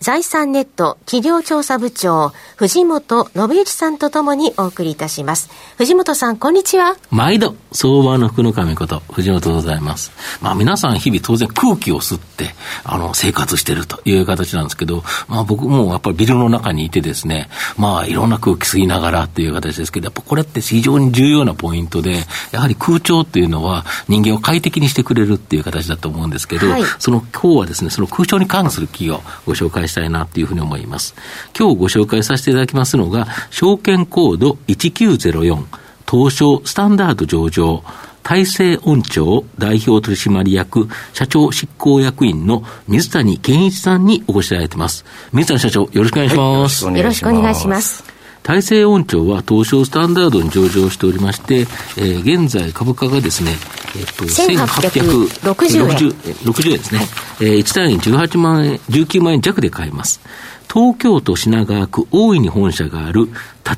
財産ネット企業調査部長、藤本信之さんとともにお送りいたします。藤本さん、こんにちは。毎度、相場の福の神こと、藤本でございます。まあ皆さん日々当然空気を吸って、あの、生活してるという形なんですけど、まあ僕もやっぱりビルの中にいてですね、まあいろんな空気吸いながらっていう形ですけど、やっぱこれって非常に重要なポイントで、やはり空調っていうのは人間を快適にしてくれるっていう形だと思うんですけど、はい、その今日はですね、その空調に関する企業をご紹介したいなというふうに思います。今日ご紹介させていただきますのが、証券コード1904、東証スタンダード上場、大成音長代表取締役社長執行役員の水谷健一さんにお越しいただいています。水谷社長、よろしくお願いします。はい、よろしくお願いします。大成音調は東証スタンダードに上場しておりまして、えー、現在株価がですね、えっと、1860円。60円ですね。はい、えー、1単位18万円、19万円弱で買えます。東京都品川区大井に本社がある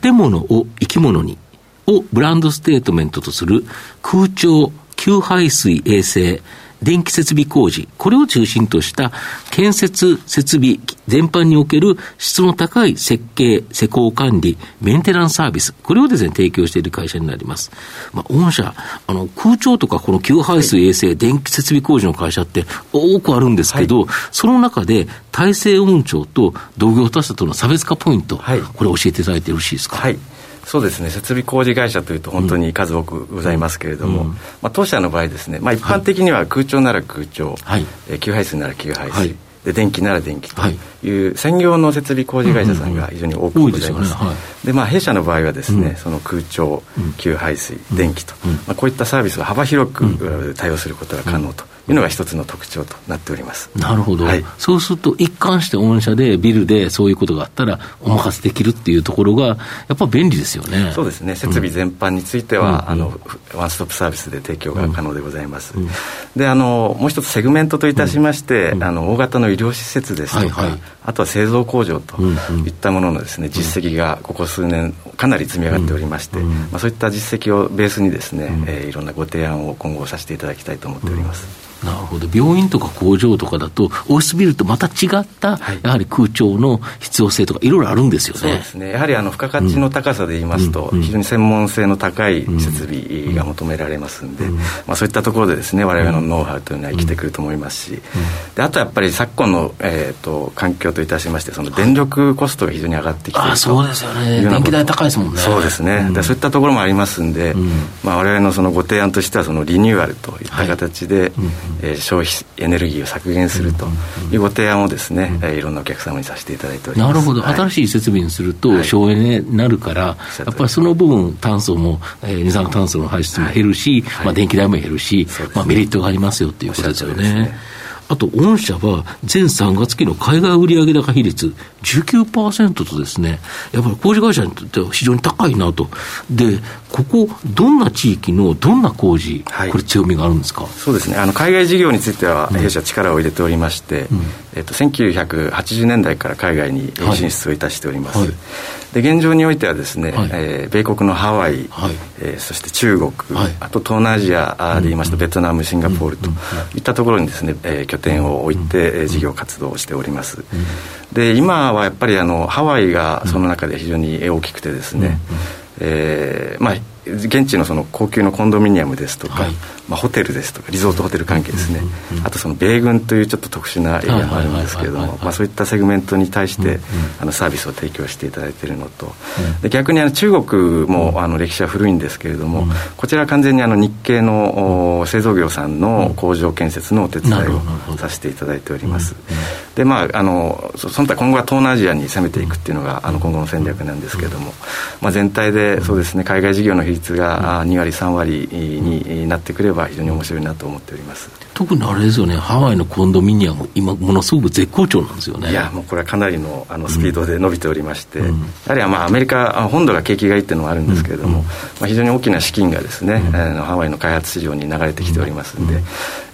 建物を生き物にをブランドステートメントとする空調、給排水衛生、電気設備工事、これを中心とした建設設備全般における質の高い設計、施工管理、メンテナンスサービス、これをですね、提供している会社になります。まあ、御社、あの、空調とかこの給排水衛生、はい、電気設備工事の会社って多くあるんですけど、はい、その中で、大成音調と同業他社との差別化ポイント、はい、これ教えていただいてよろしいですか？はいそうですね設備工事会社というと本当に数多くございますけれども、うん、まあ、当社の場合ですね、まあ、一般的には空調なら空調、はい、え給排水なら給排水、はい、で電気なら電気という専業の設備工事会社さんが非常に多くございます。で、まあ、弊社の場合はですね、うん、その空調、給排水、電気と、まあ、こういったサービスを幅広く対応することが可能というのが一つの特徴となっております。なるほど、はい、そうすると、一貫して御社でビルでそういうことがあったら、お任せできるっていうところが、やっぱ便利ですよね。そうですね、設備全般については、うん、あのワンストップサービスで提供が可能でございます。うん、であのもう一つ、セグメントといたしまして、うん、あの大型の医療施設ですとか、はいはい、あとは製造工場といったもののです、ね、実績がここ数年、かなり積み上がっておりまして、まあ、そういった実績をベースにですね、うん、えー、いろんなご提案を今後させていただきたいと思っております。なるほど、病院とか工場とかだと、オフィスビルとまた違った、やはり空調の必要性とか、いろいろあるんですよね。そうですね。やはりあの付加価値の高さで言いますと、非常に専門性の高い設備が求められますんで、まあ、そういったところでですね、われわれのノウハウというのは生きてくると思いますし、であとやっぱり昨今の、えーと、環境といたしまして、その電力コストが非常に上がってきているとそうですよね、電気代高いですもんね。そうですね、でそういったところもありますんで、まあ、われわれのそのご提案としては、そのリニューアルといった形で、はい、えー、消費エネルギーを削減するというご提案をですね、うん、いろんなお客様にさせていただいております。なるほど、はい、新しい設備にすると省エネになるから、はい、やっぱりその部分炭素も、えー、二酸化炭素の排出も減るし、はい、まあ、電気代も減るし、まあ、メリットがありますよっていうことですよね。あと、御社は前3月期の海外売上高比率19%とですね、やっぱり工事会社にとっては非常に高いなと。で、ここ、どんな地域のどんな工事、はい、これ強みがあるんですか？そうですね、あの海外事業については、弊社力を入れておりまして、うん、えっと、1980年代から海外に進出をいたしております。はい。はいで現状においてはですね、はい、えー、米国のハワイ、はい、えー、そして中国、はい、あと東南アジアで言いますと、ベトナムシンガポールといったところにですね、えー、拠点を置いて、事業活動をしております、で今はやっぱりあのハワイがその中で非常に大きくてですね、えーまあ現地のその高級のコンドミニアムですとか、はい、まあ、ホテルですとかリゾートホテル関係ですね、うんうんうん、あとその米軍というちょっと特殊なエリアもあるんですけれどもそういったセグメントに対して、うんうん、あのサービスを提供していただいているのと、うん、で逆にあの中国もあの歴史は古いんですけれども、うん、こちらは完全にあの日系の製造業さんの工場建設のお手伝いをさせていただいております。でまあ、あのその他今後は東南アジアに攻めていくっていうのがあの今後の戦略なんですけれども、まあ、全体でそうですね海外事業の比率が2割3割になってくれば非常に面白いなと思っております。特にあれですよね、ハワイのコンドミニアム、今、ものすごく絶好調なんですよね。いや、もうこれはかなりのあのスピードで伸びておりまして、うん、やはりまあアメリカ、本土が景気がいいっていうのもあるんですけれども、うん、まあ、非常に大きな資金がですね、うん、あのハワイの開発市場に流れてきておりますんで、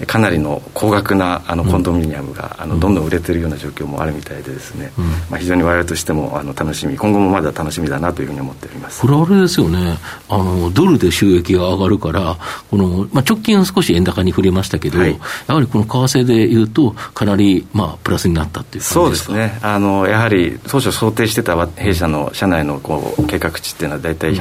かなりの高額なあのコンドミニアムがあのどんどん売れてるような状況もあるみたいでですね、まあ、非常に我々としてもあの楽しみ、今後もまだ楽しみだなというふうに思っております。これ、あれですよね。あの、ドルで収益が上がるから、このまあ、直近は少し円高に振れましたけど、はい、やはりこの為替でいうと、かなり、まあ、プラスになったっていうそうですね。あの、やはり当初想定してた弊社の社内のこう計画値っていうのは、大体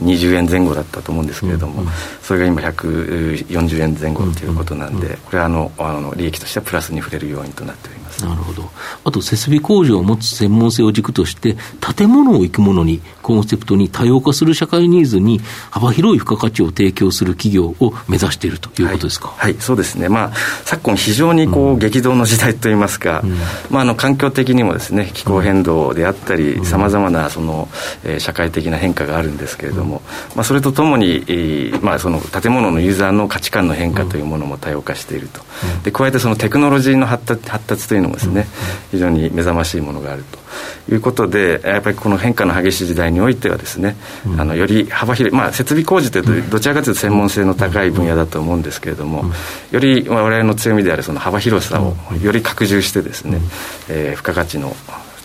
120円前後だったと思うんですけれども、うんうん、それが今、140円前後ということなんで、これはあのあの利益としてはプラスに触れる要因となっております。なるほど。あと、設備工場を持つ専門性を軸として、建物を行くものに、コンセプトに多様化する社会ニーズに幅広い付加価値を提供する企業を目指しているということですか？はい、はい、そうですね。まあ、昨今非常にこう、激動の時代といいますか、うん、まあ、あの、環境的にもですね、気候変動であったり、さまざまな、その、えー、社会的な変化があるんですけれども、まあ、それとともに、えー、まあ、その建物のユーザーの価値観の変化というものも多様化していると。で、加えてそのテクノロジーの発達発達というのもですね、非常に目覚ましいものがあると。いうことでやっぱりこの変化の激しい時代においてはですね、あのより幅広い、まあ、設備工事というとどちらかというと専門性の高い分野だと思うんですけれども、より我々の強みであるその幅広さをより拡充してですね、えー、付加価値の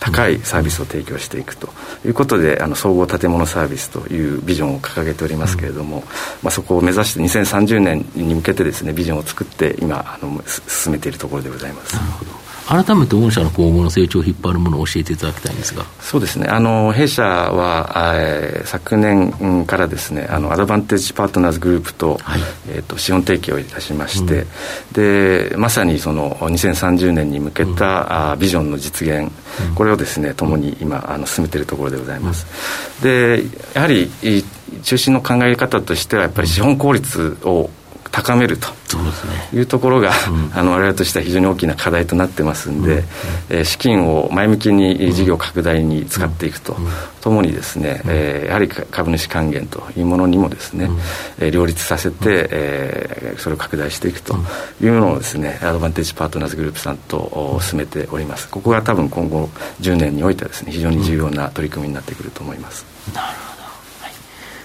高いサービスを提供していくと。いうことであの総合建物サービスというビジョンを掲げておりますけれども、まあ、そこを目指して2030年に向けてですねビジョンを作って今あの進めているところでございます。なるほど改めて御社の今後の成長を引っ張るものを教えていただきたいんですが。そうですね。あの弊社は、えー、昨年からですねあのアドバンテージパートナーズグループと,、はい。えーと、資本提供いたしまして、うん、でまさにその2030年に向けた、うん、ビジョンの実現、うん、これをですね共に今あの進めているところでございます、でやはり中心の考え方としてはやっぱり資本効率を高めるというところが、うん、あの我々としては非常に大きな課題となってますんで、うん、えー、資金を前向きに事業拡大に使っていくと、ともにですね、えー、やはり株主還元というものにもですね、えー、両立させて、えー、それを拡大していくというのをですねアドバンテージパートナーズグループさんと進めております。ここが多分今後10年においてはですね非常に重要な取り組みになってくると思います。なるほど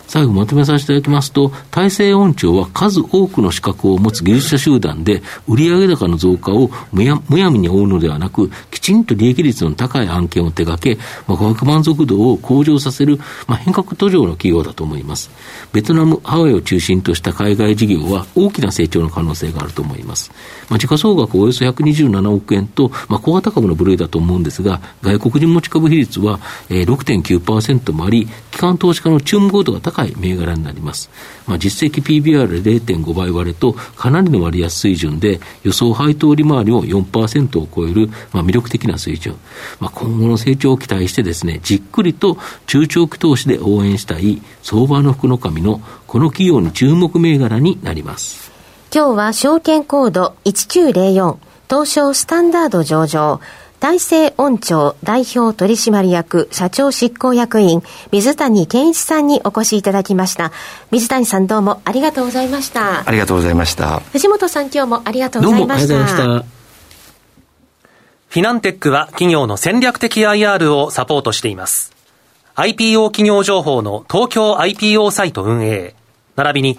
最後まとめさせていただきますと、大成音調は数多くの資格を持つ技術者集団で、売上高の増加をむやむやみに追うのではなく、きちんと利益率の高い案件を手掛け、まあ、顧客満足度を向上させる、まあ、変革途上の企業だと思います。ベトナム、ハワイを中心とした海外事業は大きな成長の可能性があると思います。まあ、時価総額およそ127億円と、まあ、小型株の部類だと思うんですが、外国人持ち株比率は、えー、6.9%もあり、機関投資家の注目度が高い銘柄になります。まあ、実績 PBR0.5 倍割れとかなりの割安水準で予想配当利回りを4%を超える、まあ、魅力的な水準。まあ、今後の成長を期待してですね、じっくりと中長期投資で応援したい相場の福の神のこの企業に注目銘柄になります。今日は証券コード1904東証スタンダード上場大成音調代表取締役社長執行役員水谷健一さんにお越しいただきました。水谷さんどうもありがとうございました。ありがとうございました。藤本さん今日もありがとうございました。フィナンテックは企業の戦略的 IR をサポートしています。IPO 企業情報の東京 IPO サイト運営。並びに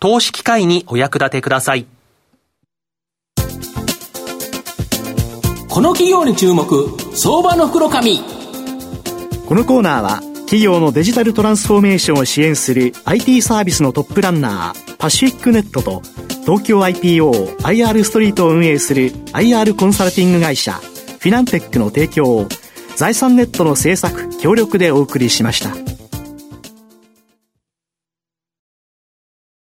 投資機会にお役立てください。この企業に注目、相場の袋紙。このコーナーは、企業のデジタルトランスフォーメーションを支援する IT サービスのトップランナー、パシフィックネットと、東京 IPO、IR ストリートを運営する IR コンサルティング会社、フィナンテックの提供を、財産ネットの制作、協力でお送りしました。